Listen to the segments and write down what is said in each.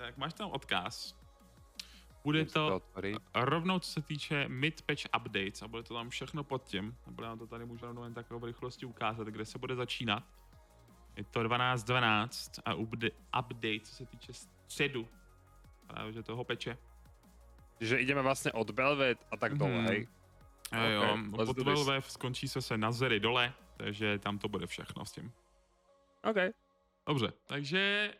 tak máš tam odkaz. Bude to rovnou, co se týče mid-patch updates a bude to tam všechno pod tím. Bude nám to tady můžu rovnou jen takové v rychlosti ukázat, kde se bude začínat. Je to 12.12 a update, co se týče středu. Právě, že toho peče. Že jdeme vlastně od Belvet a tak dole, mm-hmm. hej? Okay, jo, od Velvet skončí se se na Zery dole, takže tam to bude všechno s tím. OK. Dobře, takže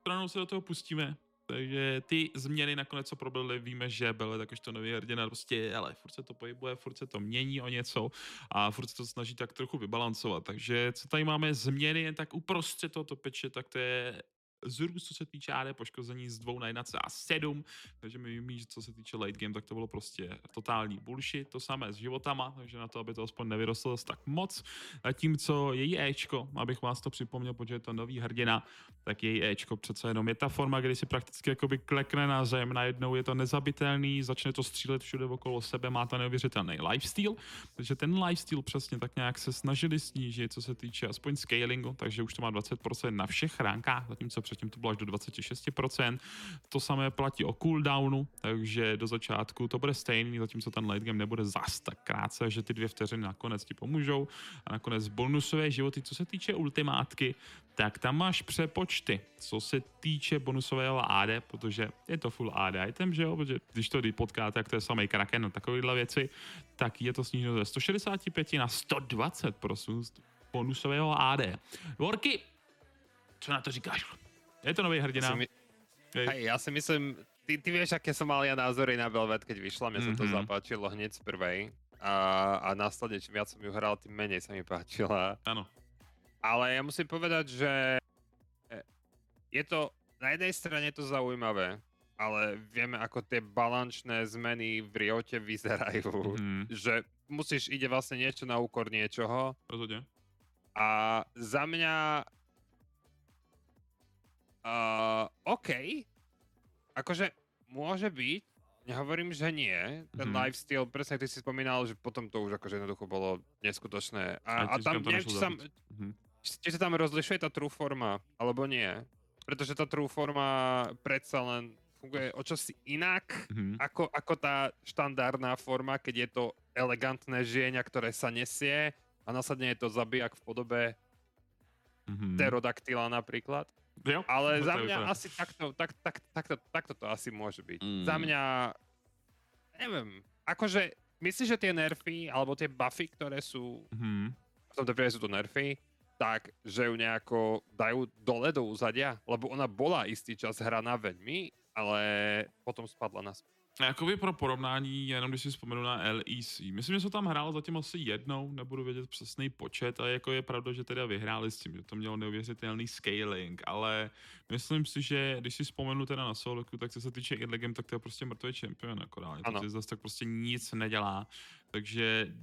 stranou se do toho pustíme. Takže ty změny nakonec, co proběhly, víme, že byly takož to nový hrdina, prostě, ale furt se to pohybuje, furt se to mění o něco a furt se to snaží tak trochu vybalancovat. Takže co tady máme změny, jen tak uprostřed tohoto peče, tak to je zrůst, co se týče AD poškození z 2 na 1,7, takže my víme, že co se týče late game, tak to bylo prostě totální bullshit, to samé s životama, takže na to, aby to aspoň nevyrostlo tak moc. A tím, co její Ečko, abych vás to připomněl, protože je to nový hrdina, tak její Ečko přece jenom je ta forma, kdy si prakticky jakoby klekne na zem, najednou je to nezabitelný, začne to střílet všude okolo sebe, má to neuvěřitelný lifestyle, takže ten lifestyle přesně tak nějak se snažili snížit, co se týče aspoň scalingu, takže už to má 20% na všech ránkách, zatímco předtím to bylo až do 26%. To samé platí o cooldownu, takže do začátku to bude stejný, zatímco ten late game nebude zas tak krátce, že ty dvě vteřiny nakonec ti pomůžou. A nakonec bonusové životy, co se týče ultimátky, tak tam máš přepočty, co se týče bonusového AD, protože je to full AD item, že jo, protože když to potkáte, tak to je samý kraken a takovéhle věci, tak je to sníženo ze 165 na 120 prosím bonusového AD. Worky, co na to říkáš? Je to nový hrdina. Ja si, my... Hej, ja si myslím, ty, ty vieš, aké som mal ja názory na Velvet, keď vyšla, mne mm-hmm. sa to mhm. zapáčilo hneď z prvej. A, a následne, čím viac som ju hral, tým menej sa mi páčila. Áno. Ale ja musím povedať, že je to, na jednej strane je to zaujímavé, ale vieme, ako tie balančné zmeny v Riote vyzerajú. Mm-hmm. Že musíš, ide vlastne niečo na úkor niečoho. Rozhodne. A za mňa Uh, OK. Akože môže byť, nehovorím, že nie. Ten mm-hmm. lifestyle, presne ty si spomínal, že potom to už akože jednoducho bolo neskutočné. A, a tam, neviem, či, tam, mm-hmm. či sa tam rozlišuje tá true forma, alebo nie. Pretože tá true forma predsa len funguje o čosi inak, mm-hmm. ako, ako tá štandardná forma, keď je to elegantné žienia, ktoré sa nesie a následne je to zabijak v podobe mm-hmm. pterodaktila napríklad. Jo, Ale za mňa to asi takto, tak, tak, takto, takto to asi môže byť. Mm. Za mňa, neviem, akože, myslíš, že tie nerfy, alebo tie buffy, ktoré sú, mm. v tomto prípade sú to nerfy, tak, že ju nejako dajú dole do úzadia? Lebo ona bola istý čas hraná veľmi, ale potom spadla naspäť. Jakoby pro porovnání, jenom když si vzpomenu na LEC, myslím, že se tam hrál zatím asi jednou, nebudu vědět přesný počet a jako je pravda, že teda vyhráli s tím, že to mělo neuvěřitelný scaling, ale myslím si, že když si vzpomenu teda na Soloku, tak co se týče Idlegem, tak to je prostě mrtvý čempion akorát, protože zase tak prostě nic nedělá, takže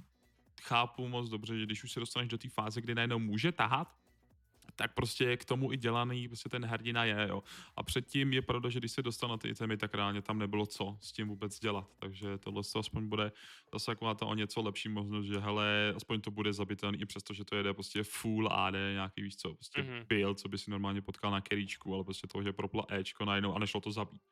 chápu moc dobře, že když už se dostaneš do té fáze, kdy najednou může tahat, tak prostě je k tomu i dělaný, prostě ten hrdina je, jo. A předtím je pravda, že když se dostal na ty itemy, tak reálně tam nebylo co s tím vůbec dělat. Takže tohle to aspoň bude zase jako ta o něco lepší možnost, že hele, aspoň to bude zabitelný, i přesto, že to jede prostě full AD, nějaký víš co, prostě mm-hmm. build, co by si normálně potkal na keríčku, ale prostě to, že proplo Ečko najednou a nešlo to zabít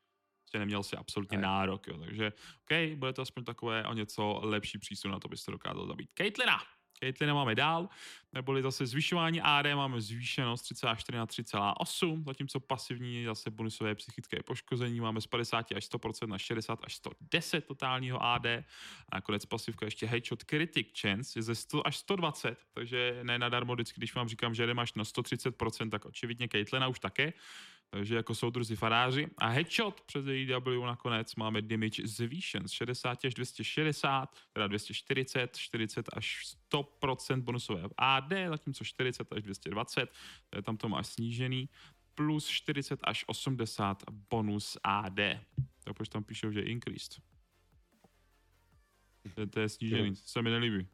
prostě neměl si absolutně Aj. nárok, jo. takže OK, bude to aspoň takové o něco lepší přísun na to, byste dokázal zabít. Caitlina! Caitlyn máme dál, neboli zase zvyšování AD máme zvýšeno z 3,4 na 3,8, zatímco pasivní zase bonusové psychické poškození máme z 50 až 100% na 60 až 110 totálního AD a nakonec pasivka ještě headshot critic chance je ze 100 až 120, takže ne nadarmo vždycky, když vám říkám, že máš na 130%, tak očividně Caitlina už také, takže jako soudruzi faráři. A headshot přes AEW nakonec máme damage zvýšen z 60 až 260, teda 240, 40 až 100% bonusové AD, zatímco 40 až 220, tam to máš snížený, plus 40 až 80 bonus AD. Tak proč tam píšou, že increased? To, to je snížený, to se mi nelíbí.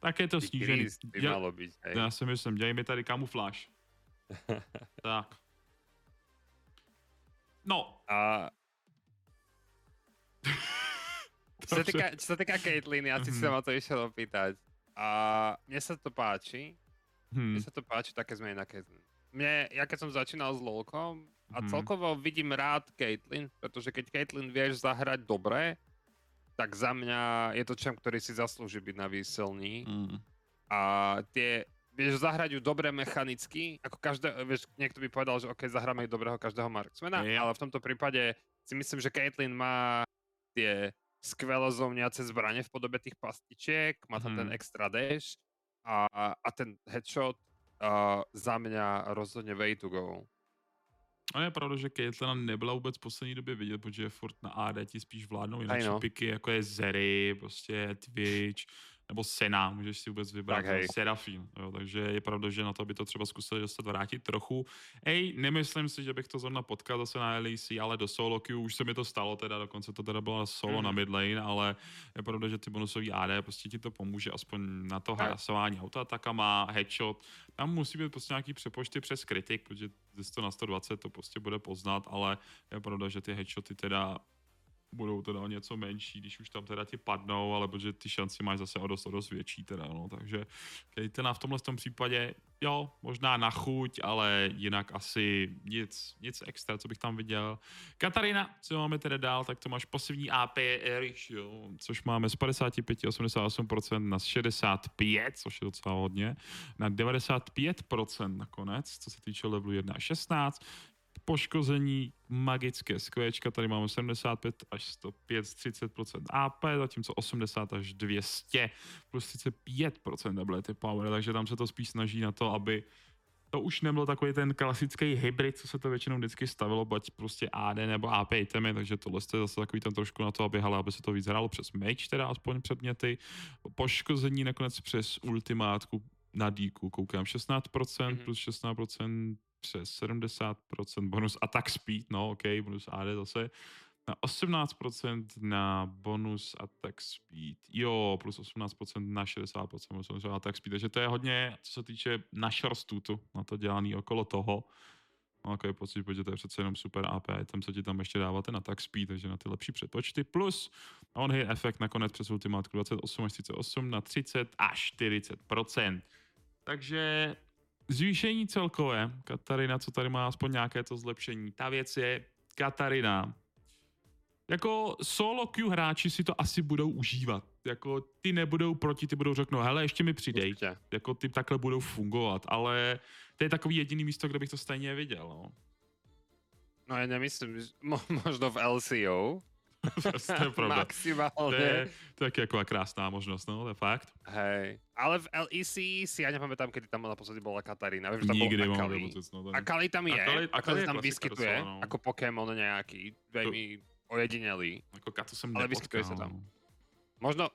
Tak je to snížený. By malo být, hej. Já si myslím, dělej mi tady kamufláž. tak. No. A... čo, sa týka, čo sa týka Caitlyn, ja si mm-hmm. sa ma to išiel opýtať. A mne sa to páči. Hmm. Mne sa to páči také zmeny na Caitlyn. Mne, ja keď som začínal s LoLkom, a mm. celkovo vidím rád Caitlyn, pretože keď Caitlyn vieš zahrať dobre, tak za mňa je to čem, ktorý si zaslúži byť na výselní. Mm. A tie, vieš zahrať ju dobre mechanicky, ako každé, vieš, niekto by povedal, že OK, zahráme ju dobrého každého marksmana, yeah. ale v tomto prípade si myslím, že Caitlyn má tie skvelo zovniace zbranie v podobe tých pastičiek, má tam mm. ten mhm. extra dash a, a ten headshot uh, za mňa rozhodně way to go. A je pravda, že Caitlyn nebyla vůbec v poslední době vidět, protože furt na AD ti spíš vládnou jiné piky, jako je Zery, prostě Twitch, nebo Sena, můžeš si vůbec vybrat, tak, Serafín, jo, takže je pravda, že na to by to třeba zkusili dostat vrátit trochu. Ej, nemyslím si, že bych to zrovna potkal zase na LEC, ale do solo queue už se mi to stalo teda, dokonce to teda bylo solo mm. na mid lane, ale je pravda, že ty bonusový AD prostě ti to pomůže aspoň na to hlasování má headshot, tam musí být prostě nějaký přepočty přes kritik, protože ze 100 na 120 to prostě bude poznat, ale je pravda, že ty headshoty teda budou teda něco menší, když už tam teda ti padnou, ale protože ty šance máš zase o dost, o dost větší teda, no, takže na v tomhle tom případě, jo, možná na chuť, ale jinak asi nic, nic extra, co bych tam viděl. Katarina, co máme teda dál, tak to máš pasivní AP ratio, což máme z 55, 88% na 65, což je docela hodně, na 95% nakonec, co se týče levelu 1 a 16, poškození magické skvěčka, tady máme 75 až 105 30% AP, zatímco 80 až 200 plus 35% ability power, takže tam se to spíš snaží na to, aby to už nebyl takový ten klasický hybrid, co se to většinou vždycky stavilo, buď prostě AD nebo AP itemy, takže tohle je zase takový ten trošku na to, aby, hele, aby se to víc hrálo přes mage, teda aspoň předměty. Poškození nakonec přes ultimátku na díku, koukám 16% mm-hmm. plus 16% přes 70% bonus attack speed, no ok, bonus AD zase, na 18% na bonus attack speed, jo, plus 18% na 60% bonus attack speed, takže to je hodně, co se týče na tu, na to dělaný okolo toho, No, jako je pocit, protože to je přece jenom super AP item, co ti tam ještě dáváte na tak speed, takže na ty lepší předpočty. Plus on hit efekt nakonec přes ultimátku 28 až 38 na 30 až 40% Takže zvýšení celkové, Katarina, co tady má aspoň nějaké to zlepšení. Ta věc je, Katarina, jako solo queue hráči si to asi budou užívat. Jako ty nebudou proti, ty budou řeknout, hele, ještě mi přidej. Určitě. Jako ty takhle budou fungovat, ale to je takový jediný místo, kde bych to stejně viděl, no. No já nemyslím, možno v LCO, to je pravda. Maximálne. To je, to je jako krásná možnosť, no, to je fakt. Hej. Ale v LEC si ja nepamätám, kedy tam naposledy bola Katarína. Viem, že tam Nikdy bol Akali. No, a Kali tam je, Akali, Akali tam vyskytuje, no. ako Pokémon nejaký, veľmi to... ojedinelý. Ako Kato som Ale vyskytuje sa tam. Možno,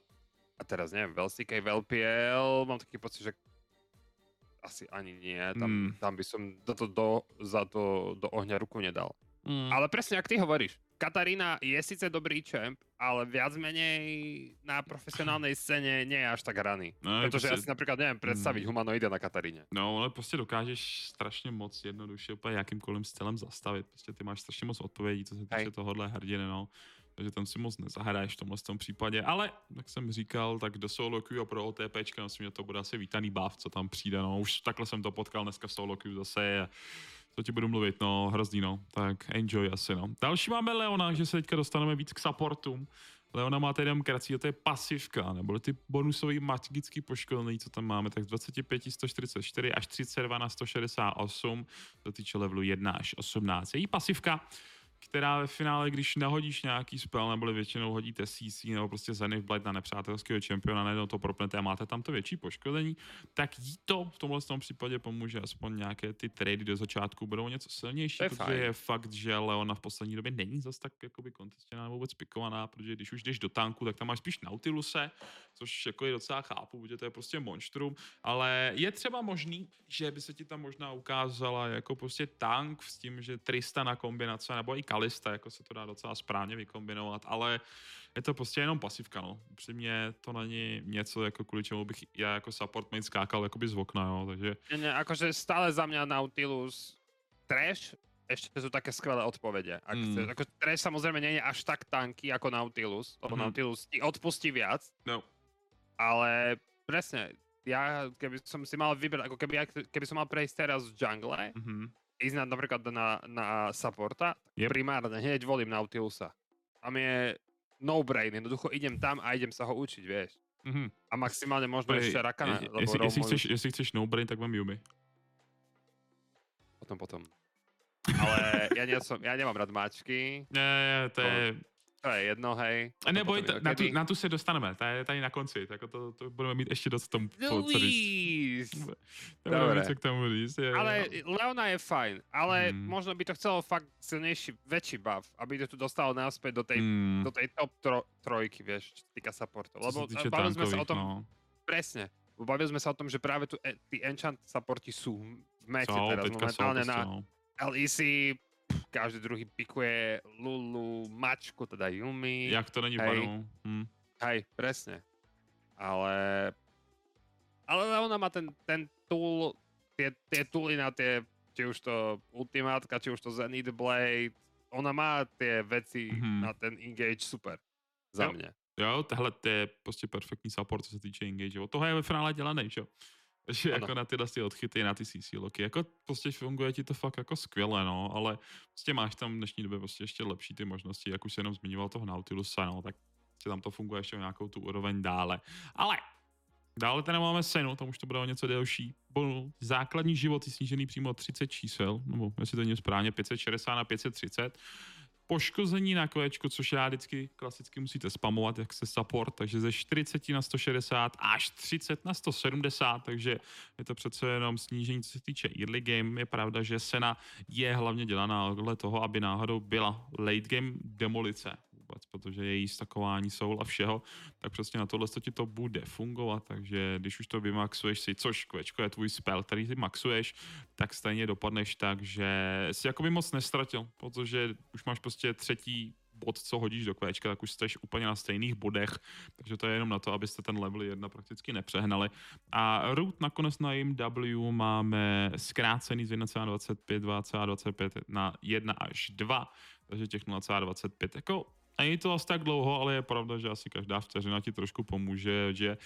a teraz neviem, v LCK, v LPL, mám taký pocit, že asi ani nie. Tam, mm. tam by som za to do, za to do ohňa ruku nedal. Mm. Ale presne, ak ty hovoríš, Katarína je síce dobrý čemp, ale viac menej na profesionálnej scéne nie je až tak hraný. No, Protože prostě... ja si napríklad neviem predstaviť mm. humanoida na Kataríně. No, ale prostě dokážeš strašně moc jednoduše úplně jakýmkoliv stylem zastavit. Prostě ty máš strašně moc odpovědí, co se týče tohohle hrdiny, no. Takže tam si moc nezahraješ v tomhle tom případě. Ale, jak jsem říkal, tak do solo queue a pro OTPčka, myslím, že to bude asi vítaný bav, co tam přijde. No, už takhle jsem to potkal dneska v solo queue zase. A to ti budu mluvit, no, hrozný, no. Tak enjoy asi, no. Další máme Leona, že se teďka dostaneme víc k supportům. Leona má tedy demokracii, to je pasivka, nebo ty bonusový magický poškozený, co tam máme, tak z 25 144 až 32 na 168, to týče levelu 1 až 18. Její pasivka která ve finále, když nahodíš nějaký spell, nebo většinou hodíte CC, nebo prostě Zenith Blight na nepřátelského čempiona, najednou to propnete a máte tam to větší poškození, tak jí to v tomhle tom případě pomůže, aspoň nějaké ty trady do začátku budou něco silnější, je protože fajn. je fakt, že Leona v poslední době není zas tak jakoby kontestěná vůbec pikovaná, protože když už jdeš do tanku, tak tam máš spíš Nautiluse, což jako je docela chápu, protože to je prostě monstrum, ale je třeba možný, že by se ti tam možná ukázala jako prostě tank s tím, že Tristana kombinace nebo i Kalista, jako se to dá docela správně vykombinovat, ale je to prostě jenom pasivka, no. Při mě to není něco, jako kvůli čemu bych já jako support main skákal jakoby z okna, jo, takže... Ne, ne, akože stále za mě Nautilus trash, ešte sú také skvelé odpovede. Ak mm. chceš, ako trash samozrejme nie je až tak tanky ako Nautilus, lebo mm-hmm. Nautilus ti odpustí viac. No. Ale presne, ja keby som si mal vybrať, ako keby, keby som mal prejsť teraz v jungle, mm-hmm ísť na, napríklad na, na supporta, yep. primárne hneď volím Nautilusa. Tam je no-brain, jednoducho idem tam a idem sa ho učiť, vieš. Mm-hmm. A maximálne možno Prej, ešte Rakana. Je, jestli, jestli, chceš, jestli chceš no-brain, tak mám Yumi. Potom, potom. Ale ja, nie som, ja nemám rád mačky. Nie, nie, to je to je jedno, hej. A nebo to, na, tu, na tu se dostaneme, to je tady na konci, tak to, to budeme mít ještě dost tom no, co říct. Dobre. co k tomu říct. Je, ale Leona je fajn, ale hmm. možno by to chcelo fakt silnejší, väčší buff, aby to tu dostalo naspäť do tej, hmm. do tej top tro, trojky, vieš, čo týka supportu. Lebo bavili sme sa o tom, no. presne, bavili sme sa o tom, že práve tu tí enchant supporti sú v mete teraz momentálne na no. LEC každý druhý pikuje Lulu, Mačku, teda Yumi. Jak to není hej, hm. hej, presne. Ale... Ale ona má ten, ten tool, tie, tie tooly na tie, či už to ultimátka, či už to Zenith Blade, ona má tie veci mm-hmm. na ten engage super. Za jo. mě. Jo, tohle je prostě perfektní support, co se týče engage. Od toho je ve finále dělaný, že jo? Že ano. jako na tyhle ty odchyty, na ty CC loky, jako prostě funguje ti to fakt jako skvěle, no, ale prostě máš tam v dnešní době prostě ještě lepší ty možnosti, jak už se jenom zmiňoval toho Nautilusa, no, tak tam to funguje ještě nějakou tu úroveň dále. Ale Dále tady máme senu, tam už to bude o něco delší. Bonus. Základní život je snížený přímo o 30 čísel, nebo jestli to není správně, 560 na 530 poškození na kvečku, což já vždycky klasicky musíte spamovat, jak se support, takže ze 40 na 160 až 30 na 170, takže je to přece jenom snížení, co se týče early game. Je pravda, že Sena je hlavně dělaná dle toho, aby náhodou byla late game demolice vůbec, protože její stakování soul a všeho, tak přesně na tohle ti to bude fungovat, takže když už to vymaxuješ si, což kvečko je tvůj spell, který ty maxuješ, tak stejně dopadneš tak, že si jakoby moc nestratil, protože už máš prostě třetí bod, co hodíš do kvéčka, tak už jste úplně na stejných bodech, takže to je jenom na to, abyste ten level 1 prakticky nepřehnali. A root nakonec na jim W máme zkrácený z 1,25, 2,25 na 1 až 2, takže těch 0,25 jako Není to asi tak dlouho, ale je pravda, že asi každá vteřina ti trošku pomůže, že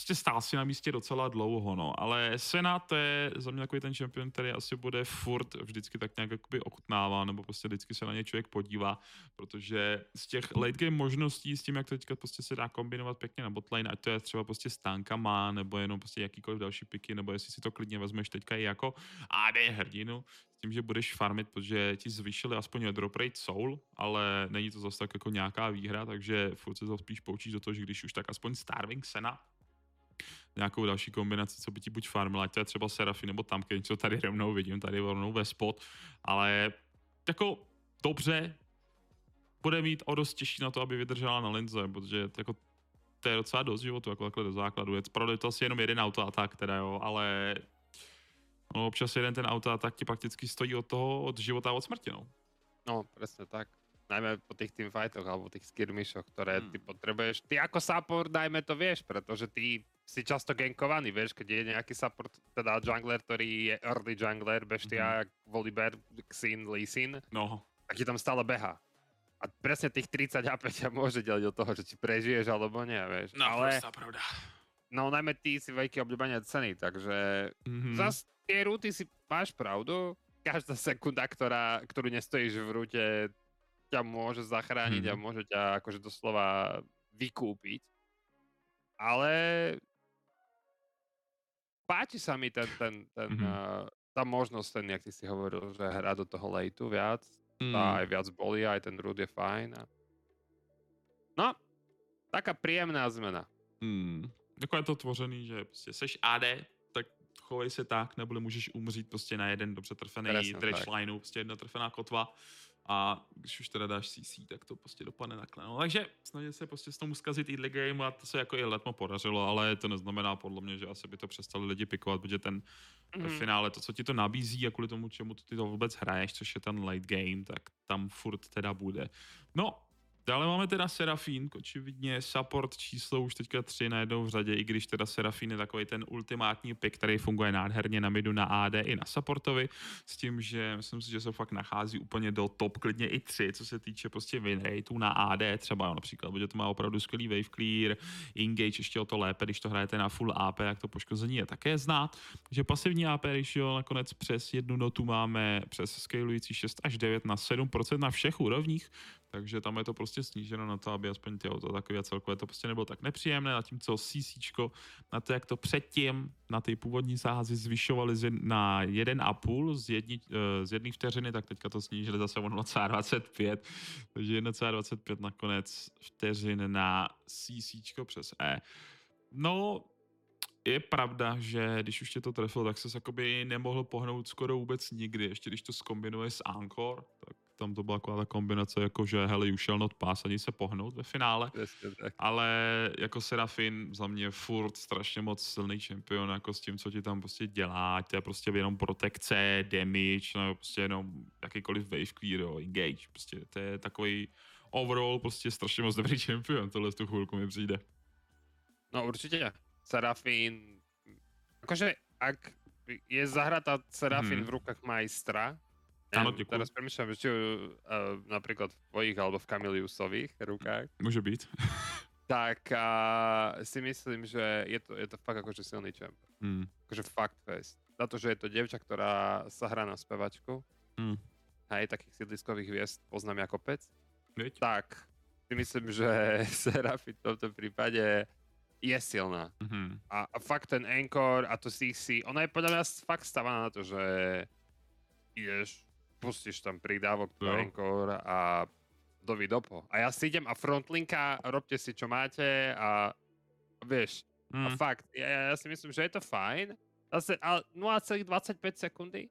prostě stál si na místě docela dlouho, no. Ale Sena to je za mě takový ten čempion, který asi bude furt vždycky tak nějak jakoby ochutnává, nebo prostě vždycky se na ně člověk podívá, protože z těch late game možností, s tím, jak to teďka prostě se dá kombinovat pěkně na botlane, ať to je třeba prostě stánka má, nebo jenom prostě jakýkoliv další piky, nebo jestli si to klidně vezmeš teďka i jako AD hrdinu, tím, že budeš farmit, protože ti zvýšili aspoň drop rate soul, ale není to zase tak jako nějaká výhra, takže furt se to spíš poučíš do toho, že když už tak aspoň starving sena, nějakou další kombinaci, co by ti buď farmila, ať to je třeba Serafy nebo tam, co tady rovnou vidím, tady rovnou ve spot, ale jako dobře, bude mít o dost těžší na to, aby vydržela na linze, protože jako to je docela dost životu, jako takhle do základu. Je pravda, to asi jenom jeden auto atak, teda jo, ale No, občas jeden ten auto tak ti prakticky stojí od toho, od života a od smrti, no. No, presne tak. Najmä po tých teamfightoch alebo tých skirmishoch, ktoré hmm. ty potrebuješ. Ty ako support, dajme to vieš, pretože ty si často gankovaný, vieš, keď je nejaký support, teda jungler, ktorý je early jungler, beštia, mm-hmm. Volibear, Xin, Lee Sin, no. tak ti tam stále beha. A presne tých 30 HP ťa môže deliť od toho, že či prežiješ alebo nie, vieš. No, Ale, pravda. No najmä ty si veľký obľúbenec ceny, takže mm-hmm. zas tie rúty si máš pravdu. Každá sekunda, ktorá, ktorú nestojíš v rúte, ťa môže zachrániť mm-hmm. a môže ťa akože doslova vykúpiť. Ale páči sa mi ten, ten, ten, mm-hmm. uh, tá možnosť, ten, jak ty si hovoril, že hrá do toho lejtu viac. Mm. Tá aj viac boli, aj ten rúd je fajn. A... No, taká príjemná zmena. Mm. Jako je to tvořený, že prostě seš AD, tak chovej se tak, nebo můžeš umřít prostě na jeden dobře trefený trash lineu, prostě jedna trefená kotva a když už teda dáš CC, tak to prostě dopadne takhle. No, takže snaží se prostě s tomu zkazit early game a to se jako i letmo podařilo, ale to neznamená podle mě, že asi by to přestali lidi pikovat, protože ten mm-hmm. finále, to, co ti to nabízí a kvůli tomu, čemu ty to vůbec hraješ, což je ten late game, tak tam furt teda bude. No, Dále máme teda Serafín, očividně support číslo už teďka tři najednou v řadě, i když teda Serafín je takový ten ultimátní pick, který funguje nádherně na midu, na AD i na supportovi, s tím, že myslím si, že se fakt nachází úplně do top, klidně i tři, co se týče prostě win rateu na AD třeba jo, například, protože to má opravdu skvělý wave clear, engage ještě o to lépe, když to hrajete na full AP, jak to poškození je také znát, že pasivní AP ratio nakonec přes jednu notu máme přes scalující 6 až 9 na 7% na všech úrovních, takže tam je to prostě sníženo na to, aby aspoň ty auto takové a celkově to prostě nebylo tak nepříjemné, zatímco CC na to, jak to předtím na ty původní záhazy zvyšovali na 1,5 z, jedni, eh, z jedné vteřiny, tak teďka to snížili zase o 0,25, takže 1,25 nakonec vteřin na CC přes E. No, je pravda, že když už tě to trefilo, tak se jakoby nemohl pohnout skoro vůbec nikdy. Ještě když to zkombinuje s Anchor, tak tam to byla taková ta kombinace, jako že hele, you shall not pass, ani se pohnout ve finále. tak. Ale jako Serafin za mě furt strašně moc silný čempion, jako s tím, co ti tam prostě dělá, to je prostě jenom protekce, damage, no prostě jenom jakýkoliv wave clear, jo, engage, prostě to je takový overall prostě strašně moc dobrý čempion, tohle z tu chvilku mi přijde. No určitě, Serafin, akože ak je zahratá Serafin hmm. v rukách majstra, Áno, ďakujem. Teraz premyšľam, či uh, napríklad v tvojich alebo v Kamiliusových rukách. Môže byť. tak uh, si myslím, že je to, je to fakt akože silný champ. Mm. Akože fakt fest. Za to, že je to devča, ktorá sa hrá na spevačku. Mm. Hej, takých sídliskových hviezd poznám ako pec. Veď? Tak si myslím, že Serafi v tomto prípade je silná. Mm-hmm. A, a fakt ten Anchor a to CC, ona je podľa mňa fakt stavaná na to, že ideš pustíš tam pridávok do Encore a dovi dopo. A ja si idem a frontlinka, robte si čo máte a vieš, mm. a fakt, ja, ja si myslím, že je to fajn. Zase, ale 0,25 sekundy,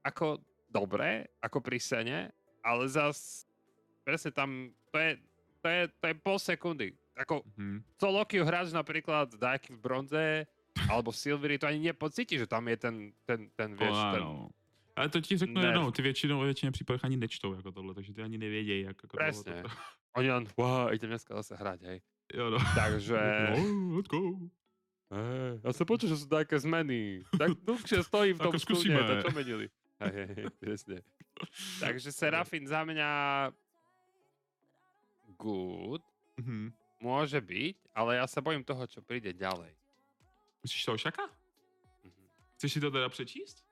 ako dobre, ako pri sene, ale zas presne tam, to je, to je, to je pol sekundy. Ako, mm-hmm. co Loki hráč napríklad Dajky v bronze, alebo Silvery, to ani nepocíti, že tam je ten, ten, ten vieš, oh, ten, ale to ti řeknu ne. jednou, ty většinou většině případech ani nečtou jako tohle, takže ty ani nevědějí, jak jako Presne. tohle. Oni len, wow, idem dneska zase hrať, hej. Jo, no. Takže... No, let's go. Hey, ja som počul, že sú také zmeny. Tak dlhšie stojí v tom skúsime. to čo menili? Presne. Takže Serafin za mňa good. Mm-hmm. Môže byť, ale ja sa bojím toho, čo príde ďalej. Myslíš toho šaka? Mm-hmm. Chceš si to teda přečíst?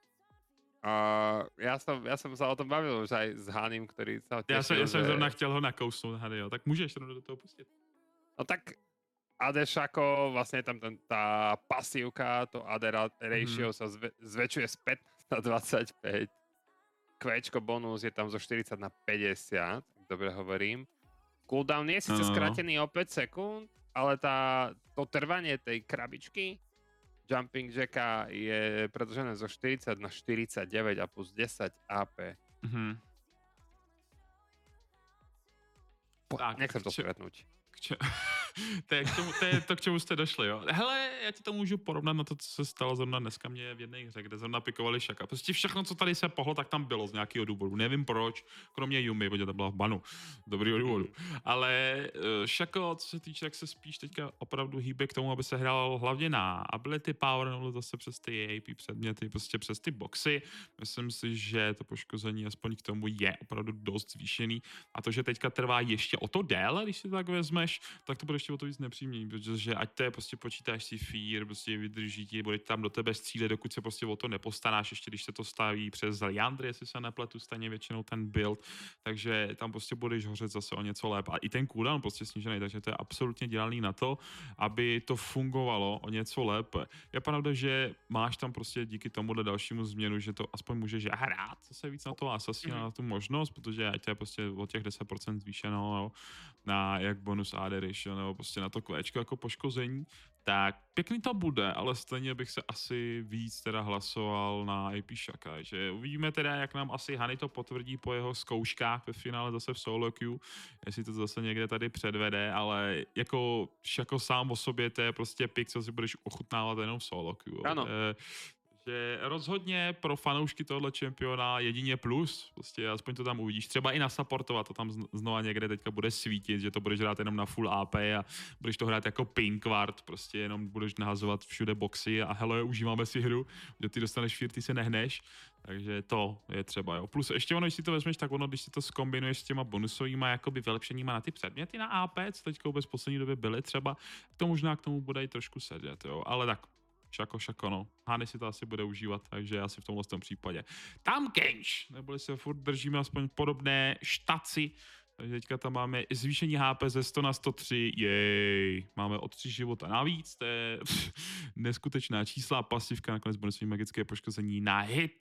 Uh, ja, som, ja som sa o tom bavil už aj s Hanim, ktorý sa tešil, Ja som, ja som že... zrovna chtěl ho nakousnout, Hany, tak můžeš rovno do toho pustit. No tak Adešako, vlastne tam ten, tá pasívka, to AD ratio mm. sa zve, zväčšuje z 15 na 25. Kvečko bonus je tam zo 40 na 50, dobre hovorím. Cooldown je síce no. skrátený o 5 sekúnd, ale tá, to trvanie tej krabičky Jumping Jacka je predlžené zo 40 na 49 a plus 10 AP. Mm-hmm. Po, tak, nechcem to stretnúť. To, je k tomu, to je to, k čemu jste došli, jo. Hele, já ti to můžu porovnat na to, co se stalo zrovna dneska mě v jedné hře, kde zrovna pikovali Šaka. Prostě všechno, co tady se pohlo, tak tam bylo z nějakého důvodu. Nevím proč, kromě Yumi, protože to byla v banu. Dobrýho důvodu. Ale uh, Šako, co se týče, tak se spíš teďka opravdu hýbe k tomu, aby se hrál hlavně na ability power, nebo zase přes ty AP předměty, prostě přes ty boxy. Myslím si, že to poškození aspoň k tomu je opravdu dost zvýšený. A to, že teďka trvá ještě o to déle, když si tak vezmeš, tak to bude ještě o to víc nepříjemný, protože ať to je prostě počítáš si fear, prostě vydrží ti, bude tam do tebe střílet, dokud se prostě o to nepostaráš, ještě když se to staví přes Liandry, jestli se nepletu, stejně většinou ten build, takže tam prostě budeš hořet zase o něco lépe. A i ten cooldown prostě snížený, takže to je absolutně dělaný na to, aby to fungovalo o něco lépe. Je pravda, že máš tam prostě díky tomu dalšímu změnu, že to aspoň můžeš hrát zase víc na to Assassin, mm-hmm. na tu možnost, protože ať to je prostě o těch 10% zvýšeno jo, na jak bonus AD ratio, nebo prostě na to kvéčko jako poškození, tak pěkný to bude, ale stejně bych se asi víc teda hlasoval na IP Shaka, že uvidíme teda, jak nám asi Hany to potvrdí po jeho zkouškách ve finále zase v solo queue, jestli to zase někde tady předvede, ale jako Shako sám o sobě, to je prostě pik, co si budeš ochutnávat jenom v solo queue. Ano. Je, Že rozhodně pro fanoušky tohle čempiona jedině plus, prostě aspoň to tam uvidíš. Třeba i na supportovat to tam znova někde teďka bude svítit, že to budeš hrát jenom na full AP a budeš to hrát jako pinkward, prostě jenom budeš nahazovat všude boxy a hele, užíváme si hru, že ty dostaneš fear, ty se nehneš, takže to je třeba, jo. Plus ještě ono, když si to vezmeš, tak ono, když si to skombinuješ s těma bonusovými jakoby vylepšeníma na ty předměty na AP, co teďka vůbec v poslední době byly třeba, to možná k tomu bude i trošku sedět, jo. Ale tak, šako, šako, no. Hany si to asi bude užívat, takže asi v tomhle tom případě. Tam Kench, neboli se furt držíme aspoň podobné štaci, takže teďka tam máme zvýšení HP ze 100 na 103, jej, máme o 3 života navíc, to je neskutečná čísla, pasivka, nakonec bonusový magické poškození na hit,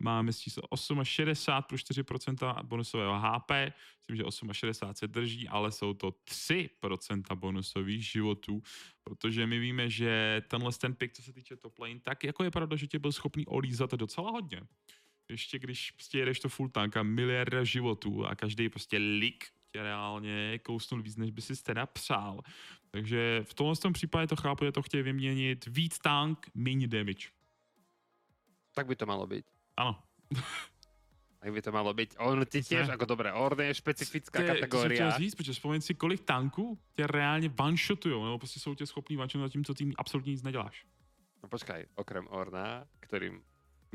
máme z číslo 8 a 60 plus 4% bonusového HP, myslím, že 8 a 60 se drží, ale jsou to 3% bonusových životů, protože my víme, že tenhle ten pick, co se týče top lane, tak jako je pravda, že tě byl schopný olízat docela hodně. Ještě když prostě jedeš to full tank a miliarda životů a každý prostě lik tě reálně kousnul víc, než by si teda přál. Takže v tomhle tom případě to chápu, že to chtějí vyměnit víc tank, méně damage. Tak by to malo být. Ano. tak by to malo být. On ty tiež, jako dobré, Orne je špecifická kategoria. To říct, protože vzpomeň si, kolik tanků tě reálně one-shotujou, nebo prostě jsou tě schopný one tím, co tým absolutně nic neděláš. No počkaj, okrem Orna, kterým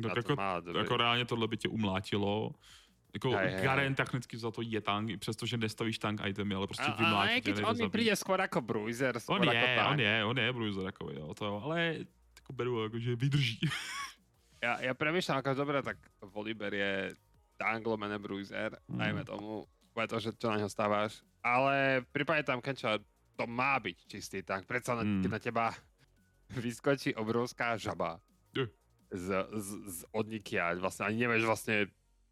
tak jako, má, jako reálně tohle by tě umlátilo. Jako hej, Garen technicky za to je tank, přestože nestavíš tank itemy, ale prostě vymlátí tě. on mi přijde skoro jako bruiser, on je, jako tank. on je, on je bruiser jako jo, to, ale jako beru, jako, že vydrží. ja, ja premýšľam, ako dobre, tak Volibear je tank lomené bruiser, mm. najmä tomu, to, že čo na ňo stávaš. Ale v prípade tam Kenča to má byť čistý tank. Predsa mm. keď na teba vyskočí obrovská žaba yeah. z, z, z odnikia. Vlastne ani nevieš vlastne,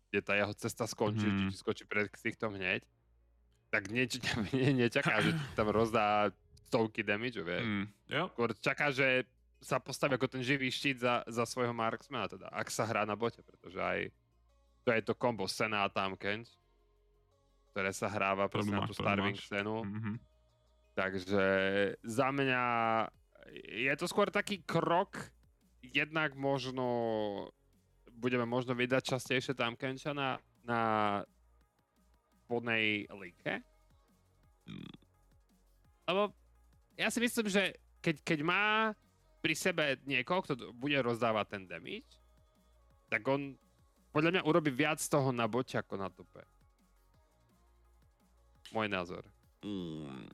kde tá jeho cesta skončí, mm. či skočí pred týchto hneď. Tak niečo ťa nečaká, že tam rozdá stovky damage, vieš. Mm. Jo. Skôr čaká, že sa postaví ako ten živý štít za, za svojho marksmana, teda, ak sa hrá na bote, pretože aj to je to kombo Sena a Tamkench, ktoré sa hráva proste na tú Starving scénu. Mm-hmm. Takže za mňa je to skôr taký krok, jednak možno budeme možno vydať častejšie Tamkencha na, na spodnej líke. Mm. Lebo ja si myslím, že keď, keď má pri sebe niekoho, kto bude rozdávať ten damage, tak on podľa mňa urobí viac z toho na bote ako na tope. Môj názor. Mm.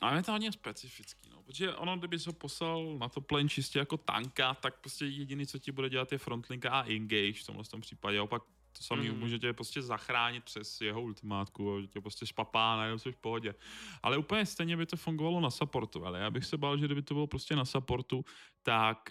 Ale je to hodně specifický, no. Protože ono, kdyby se poslal na to plane čistě jako tanka, tak prostě jediný, co ti bude dělat, je frontlinka a engage v tomhle tom případě. Opak to samý mm. může tě prostě zachránit přes jeho ultimátku, že tě prostě špapá, najednou jsi v pohodě. Ale úplně stejně by to fungovalo na supportu, ale já bych se bál, že kdyby to bylo prostě na supportu, tak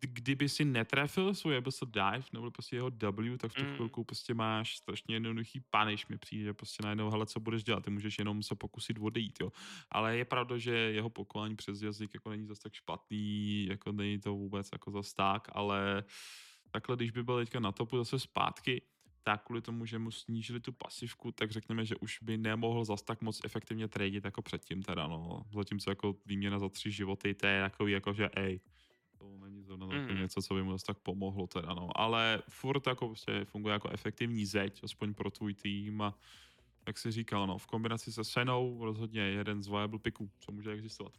kdyby si netrefil svůj Abyssal Dive nebo prostě jeho W, tak v tu mm. chvilku prostě máš strašně jednoduchý punish mi přijde, že prostě najednou, hele, co budeš dělat, ty můžeš jenom se pokusit odejít, jo. Ale je pravda, že jeho poklání přes jazyk jako není zase tak špatný, jako není to vůbec jako zase tak, ale takhle, když by byl teďka na topu zase zpátky, tak kvůli tomu, že mu snížili tu pasivku, tak řekněme, že už by nemohl zas tak moc efektivně tradit jako předtím teda, no. Zatímco jako výměna za tři životy, to je takový jako, že ej, to není zrovna mm. něco, co by mu zase tak pomohlo teda, no. Ale furt jako prostě funguje jako efektivní zeď, aspoň pro tvůj tým a jak si říkal, no, v kombinaci se Senou rozhodně jeden z viable picků, co může existovat.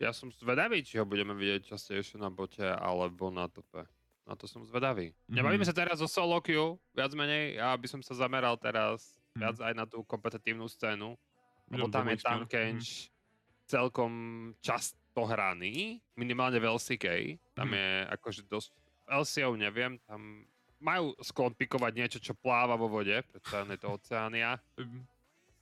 Ja som zvedavý, či ho budeme vidieť častejšie na bote alebo na tope. Na to som zvedavý. Mm-hmm. Nebavíme sa teraz o solo queue, viac menej. Ja by som sa zameral teraz mm. viac aj na tú kompetitívnu scénu. Lebo tam je tam Kench mm. celkom často hraný, minimálne v LCK. Tam mm. je akože dosť... LCO neviem, tam majú sklon pikovať niečo, čo pláva vo vode, predsa je to oceánia.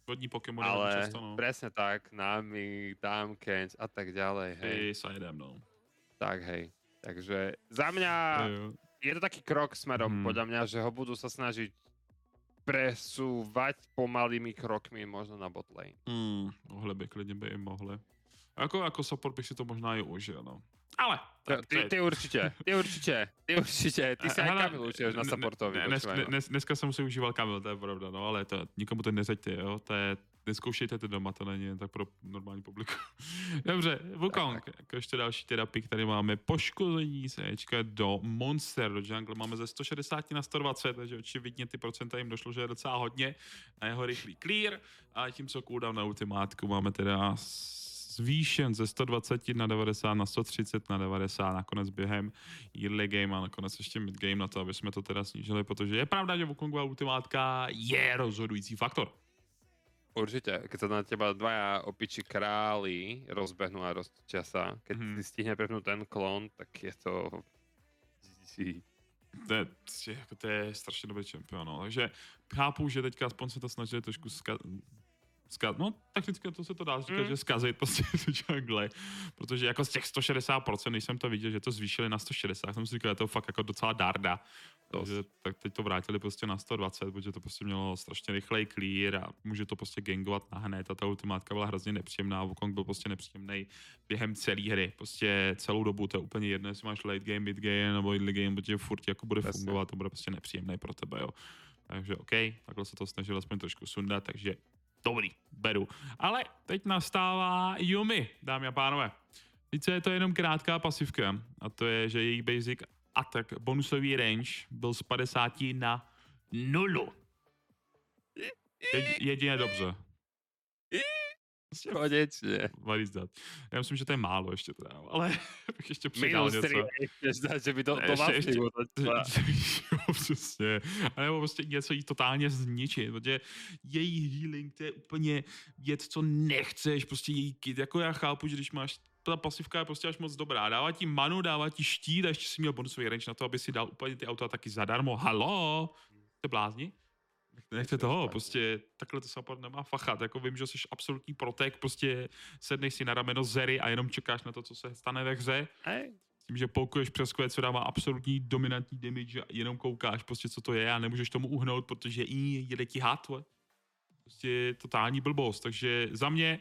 Vodní Pokémon Ale často, no. presne tak, Nami, tam Kench a tak ďalej, hej. Hej, sa jedem, no. Tak, hej. Takže za mňa je to taký krok smerom, hmm. podľa mňa, že ho budú sa snažiť presúvať pomalými krokmi možno na botlane. Hmm, mohli by, klidně by i mohli. Jako, jako support bych si to možná i užil, no. Ale... Tak, ty, ty, určitě, ty určitě, ty určitě, ty si aj Kamil užiješ na supportovi. Ne, dnes, dnes, dneska jsem si užíval Kamil, to je pravda, no, ale to, nikomu to neřeďte, jo, to je neskoušejte to doma, to není jen tak pro normální publiku. Dobře, Wukong, jako ještě další terapii, tady máme poškození Ečka do Monster, do Jungle. Máme ze 160 na 120, takže očividně ty procenta jim došlo, že je docela hodně. Na jeho rychlý clear. A tím, co cooldown na ultimátku máme teda zvýšen ze 120 na 90 na 130 na 90 nakonec během early game a nakonec ještě mid game na to, aby jsme to teda snížili, protože je pravda, že Wukongová ultimátka je rozhodující faktor. Určite, keď sa na teba dvaja opiči králi rozbehnú a roztočia sa, keď hmm. si stihne prepnúť ten klon, tak je to... To je, jako to je strašně dobrý čempion, no. takže chápu, že teďka aspoň se to snažili trošku Skaz, no, takticky to se to dá říkat, mm. že zkazit prostě jungle, protože jako z těch 160%, když jsem to viděl, že to zvýšili na 160, jsem si říkal, že to fakt jako docela darda. Takže tak teď to vrátili prostě na 120, protože to prostě mělo strašně rychlej clear a může to prostě gangovat na hned a ta ultimátka byla hrozně nepříjemná, Wukong byl prostě nepříjemný během celé hry, prostě celou dobu, to je úplně jedno, jestli máš late game, mid game nebo early game, protože furt jako bude Presně. fungovat, to bude prostě nepříjemný pro tebe, jo. Takže OK, takhle se to snažil aspoň trošku sundat, takže Dobrý, beru. Ale teď nastává Yumi, dámy a pánové. Sice je to jenom krátká pasivka a to je, že její basic attack, bonusový range byl z 50 na nulu. jedině dobře. Konečně. Malý zdat. Já myslím, že to je málo ještě teda, ale bych ještě přidal Minus něco. Minus že by to, to ještě, ještě, jo, přesně. A nebo prostě něco jí totálně zničit, protože její healing to je úplně věc, co nechceš, prostě její kit. Jako já chápu, že když máš ta pasivka je prostě až moc dobrá. Dává ti manu, dává ti štít a ještě si měl bonusový range na to, aby si dal úplně ty auta taky zadarmo. Halo? Jste blázni? Nechte toho, prostě takhle to support nemá fachat. Jako vím, že jsi absolutní protek, prostě sedneš si na rameno Zery a jenom čekáš na to, co se stane ve hře. Hey. Tím, že poukuješ přes co dává absolutní dominantní damage a jenom koukáš prostě, co to je a nemůžeš tomu uhnout, protože i jede ti hat, Prostě totální blbost, takže za mě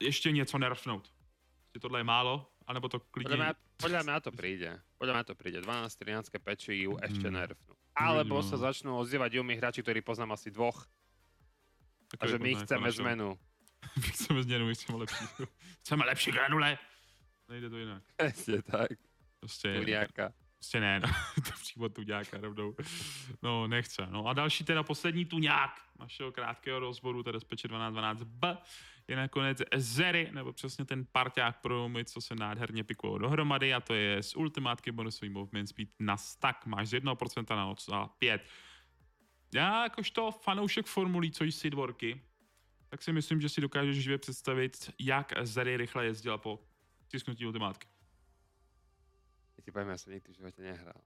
ještě něco nerfnout. Prostě tohle je málo, anebo to klidně... Podľa mňa, podľa mňa to príde. Podľa mňa to príde. 12-13 peči ju ešte hmm. nerfnú. Alebo sa začnú ozývať Yumi hráči, ktorí poznám asi dvoch. Tak a že my chceme zmenu. my chceme změnu, my chceme lepší. chceme lepší granule. Nejde to jinak. Přesně tak. Prostě, Tuňáka. Prostě ne, no. to přímo tuňáka rovnou. No, nechce. No a další teda poslední tuňák našeho krátkého rozboru, teda z 1212B, je nakonec Zery, nebo přesně ten parťák pro my, co se nádherně pikují dohromady, a to je z ultimátky bonusový movement speed na stack, máš z 1% na noc a 5. Já jakožto fanoušek formulí, co jí sidworky, tak si myslím, že si dokážeš živě představit, jak Zery rychle jezdila po tisknutí ultimátky. Povím, já jsem nikdy v životě nehrál.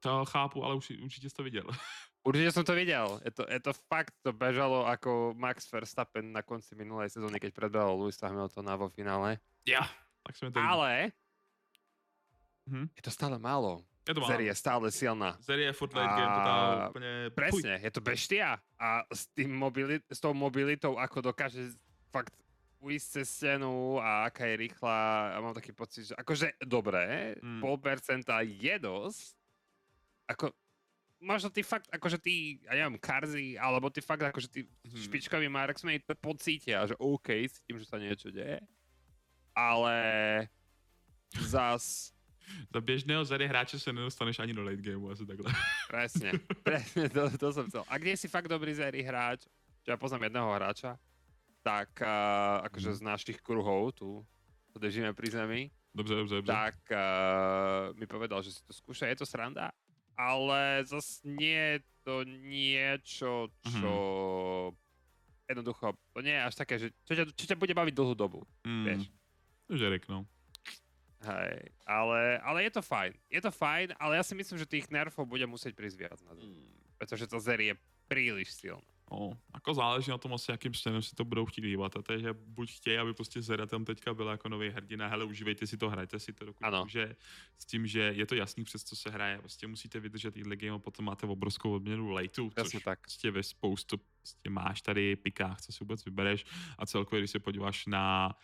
To chápu, ale už, určitě jsi to viděl. Určite som to videl. Je to, je to fakt, to bežalo ako Max Verstappen na konci minulej sezóny, keď predbehol Lewisa Hamiltona vo finále. Ja, tak sme to Ale hm? je to stále málo. Je to málo. Zeri je stále silná. Zeri je furt late game, totál úplne... Presne, je to beštia. A s, tým mobili- s tou mobilitou, ako dokáže fakt ujsť cez stenu a aká je rýchla, a mám taký pocit, že akože dobré, mm. pol percenta je dosť, ako možno ty fakt, akože ty, ja neviem, Karzy, alebo ty fakt, akože ty hmm. špičkoví marksmeni to pocítia, že OK, cítim, že sa niečo deje, ale zas... Za běžného zady hráče se nedostaneš ani do late gameu, asi takhle. Presne, presne, to, to som chcel. A kde si fakt dobrý zady hráč, že ja poznám jedného hráča, tak uh, akože hmm. z našich kruhov, tu držíme pri zemi, dobře, dobře, dobře. tak uh, mi povedal, že si to skúša, je to sranda ale zase nie je to niečo, čo mm-hmm. jednoducho, to nie je až také, že čo ťa, čo ťa bude baviť dlhú dobu, mm. vieš. Žerek, no. Hej, ale, ale je to fajn. Je to fajn, ale ja si myslím, že tých nerfov bude musieť prísť viac na mm. Pretože to Zeri je príliš silné. No, jako záleží na tom asi, jakým směrem si to budou chtít hýbat. A to je, že buď chtějí, aby prostě Zera tam teďka byla jako nový hrdina, hele, užívejte si to, hrajte si to, dokud ano. Může, s tím, že je to jasný, přes co se hraje. Prostě musíte vydržet jídle game a potom máte obrovskou odměnu lejtu, což tak. prostě ve spoustu prostě máš tady pikách, co si vůbec vybereš. A celkově, když se podíváš na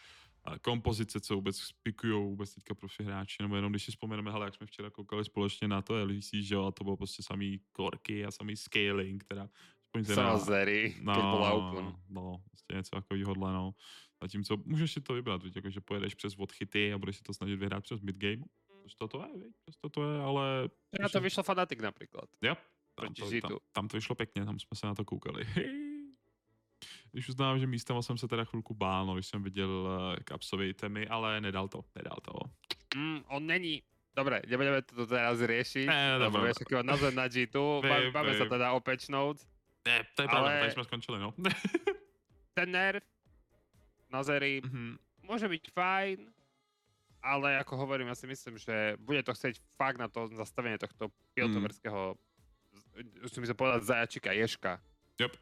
kompozice, co vůbec pikují vůbec teďka profi hráči, nebo jenom když si vzpomeneme, hele, jak jsme včera koukali společně na to LVC, že jo, a to bylo prostě samý korky a samý scaling, teda Aspoň Sanazery, no, keď bola Open. No, prostě něco takového, no. Zatímco můžeš si to vybrat, víc, jakože pojedeš přes odchyty a budeš si to snažit vyhrát přes midgame. Což to je, víc, to, to je, ale... Na to vyšlo Fanatic například. Jo, tam to, tam, tam to vyšlo pěkně, tam jsme se na to koukali. Když uznám, že místem jsem se teda chvilku bál, no, když jsem viděl uh, kapsové itemy, ale nedal to, nedal to. Mm, on není Dobre, nebudeme to teraz riešiť, ne, lebo vieš, aký nazvať na G2, máme sa teda o patch notes. Ne, to je pravda, ale... tady jsme skončili, no. ten nerv, Nazery, mm-hmm. môže byť fajn, ale ako hovorím, ja si myslím, že bude to chcieť fakt na to zastavenie tohto piltoverského, mm. už si myslím povedať, zajačika, ješka. Yep.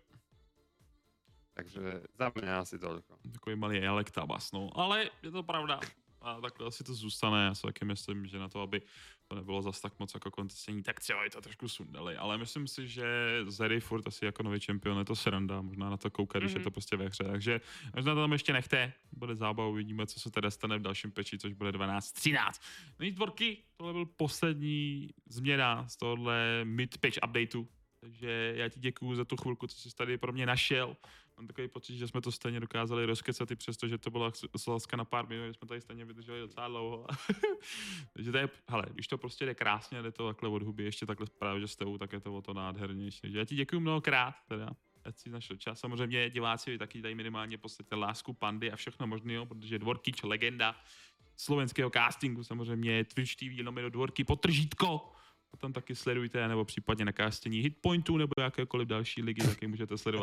Takže za mňa asi toľko. Takový malý elektabas, no. Ale je to pravda a takhle asi to zůstane. Já si taky myslím, že na to, aby to nebylo zas tak moc jako kontestění, tak třeba je to trošku sundali. Ale myslím si, že Zeri furt asi jako nový čempion je to sranda, možná na to koukat, mm-hmm. když je mhm. to prostě ve hře. Takže možná to tam ještě nechte, bude zábava, uvidíme, co se teda stane v dalším peči, což bude 12-13. Není dvorky, tohle byl poslední změna z tohohle mid-patch updateu. Takže já ti děkuju za tu chvilku, co jsi tady pro mě našel mám takový pocit, že jsme to stejně dokázali rozkecat i přesto, že to byla slaska na pár minut, jsme tady stejně vydrželi docela dlouho. Takže to je, hele, když to prostě jde krásně, jde to takhle od huby, ještě takhle právě, s tebou, tak je to o to nádhernější. Takže já ti děkuji mnohokrát, teda. Já si našel čas. Samozřejmě diváci taky tady minimálně v lásku pandy a všechno možného, protože Dvorkyč, legenda slovenského castingu, samozřejmě Twitch TV, lomeno Dvorky, potržítko, a tam taky sledujte, nebo případně na castingi Hitpointu nebo jakékoliv další ligy, taky můžete sledovat.